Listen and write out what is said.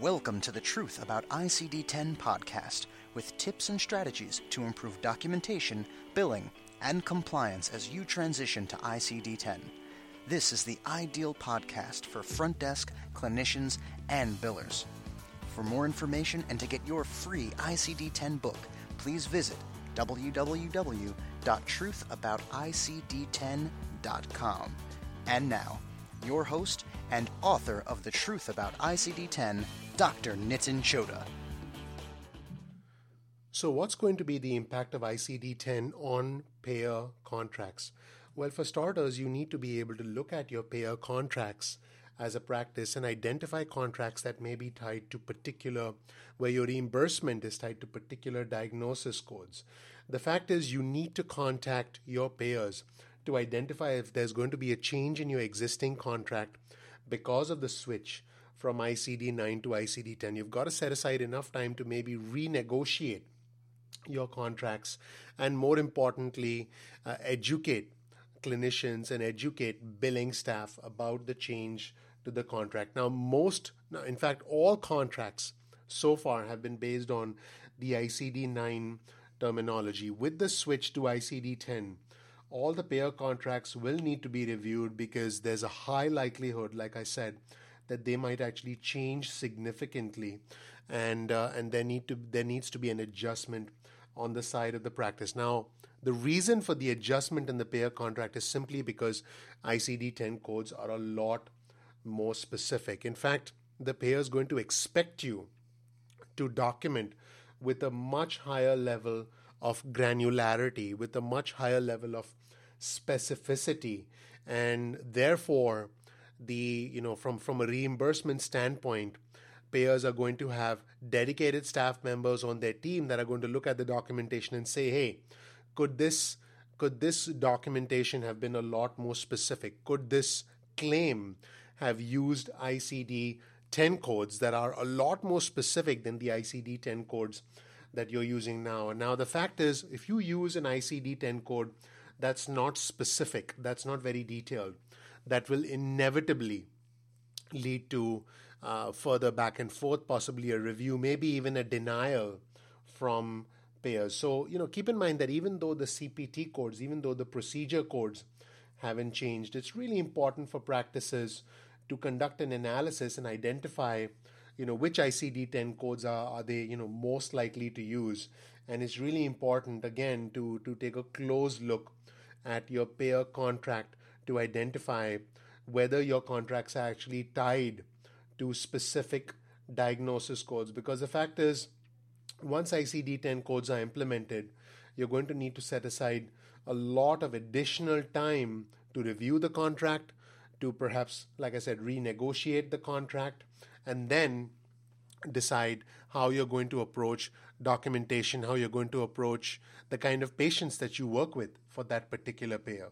Welcome to the Truth About ICD 10 podcast with tips and strategies to improve documentation, billing, and compliance as you transition to ICD 10. This is the ideal podcast for front desk, clinicians, and billers. For more information and to get your free ICD 10 book, please visit www.truthabouticd10.com. And now, your host and author of The Truth About ICD 10, Dr. Nitin Choda. So, what's going to be the impact of ICD 10 on payer contracts? Well, for starters, you need to be able to look at your payer contracts as a practice and identify contracts that may be tied to particular, where your reimbursement is tied to particular diagnosis codes. The fact is, you need to contact your payers to identify if there's going to be a change in your existing contract because of the switch from ICD 9 to ICD 10. You've got to set aside enough time to maybe renegotiate your contracts and, more importantly, uh, educate clinicians and educate billing staff about the change to the contract. Now, most, in fact, all contracts so far have been based on the ICD 9 terminology. With the switch to ICD 10, all the payer contracts will need to be reviewed because there's a high likelihood, like I said, that they might actually change significantly, and uh, and there need to there needs to be an adjustment on the side of the practice. Now, the reason for the adjustment in the payer contract is simply because ICD 10 codes are a lot more specific. In fact, the payer is going to expect you to document with a much higher level of granularity, with a much higher level of specificity, and therefore, the you know from from a reimbursement standpoint, payers are going to have dedicated staff members on their team that are going to look at the documentation and say, hey, could this could this documentation have been a lot more specific? Could this claim have used ICD 10 codes that are a lot more specific than the ICD 10 codes that you're using now? And now the fact is, if you use an ICD 10 code that's not specific, that's not very detailed, that will inevitably lead to uh, further back and forth, possibly a review, maybe even a denial from payers. So, you know, keep in mind that even though the CPT codes, even though the procedure codes haven't changed, it's really important for practices to conduct an analysis and identify, you know, which ICD-10 codes are, are they, you know, most likely to use. And it's really important, again, to, to take a close look at your payer contract to identify whether your contracts are actually tied to specific diagnosis codes. Because the fact is, once ICD 10 codes are implemented, you're going to need to set aside a lot of additional time to review the contract, to perhaps, like I said, renegotiate the contract, and then decide how you're going to approach documentation, how you're going to approach the kind of patients that you work with for that particular payer.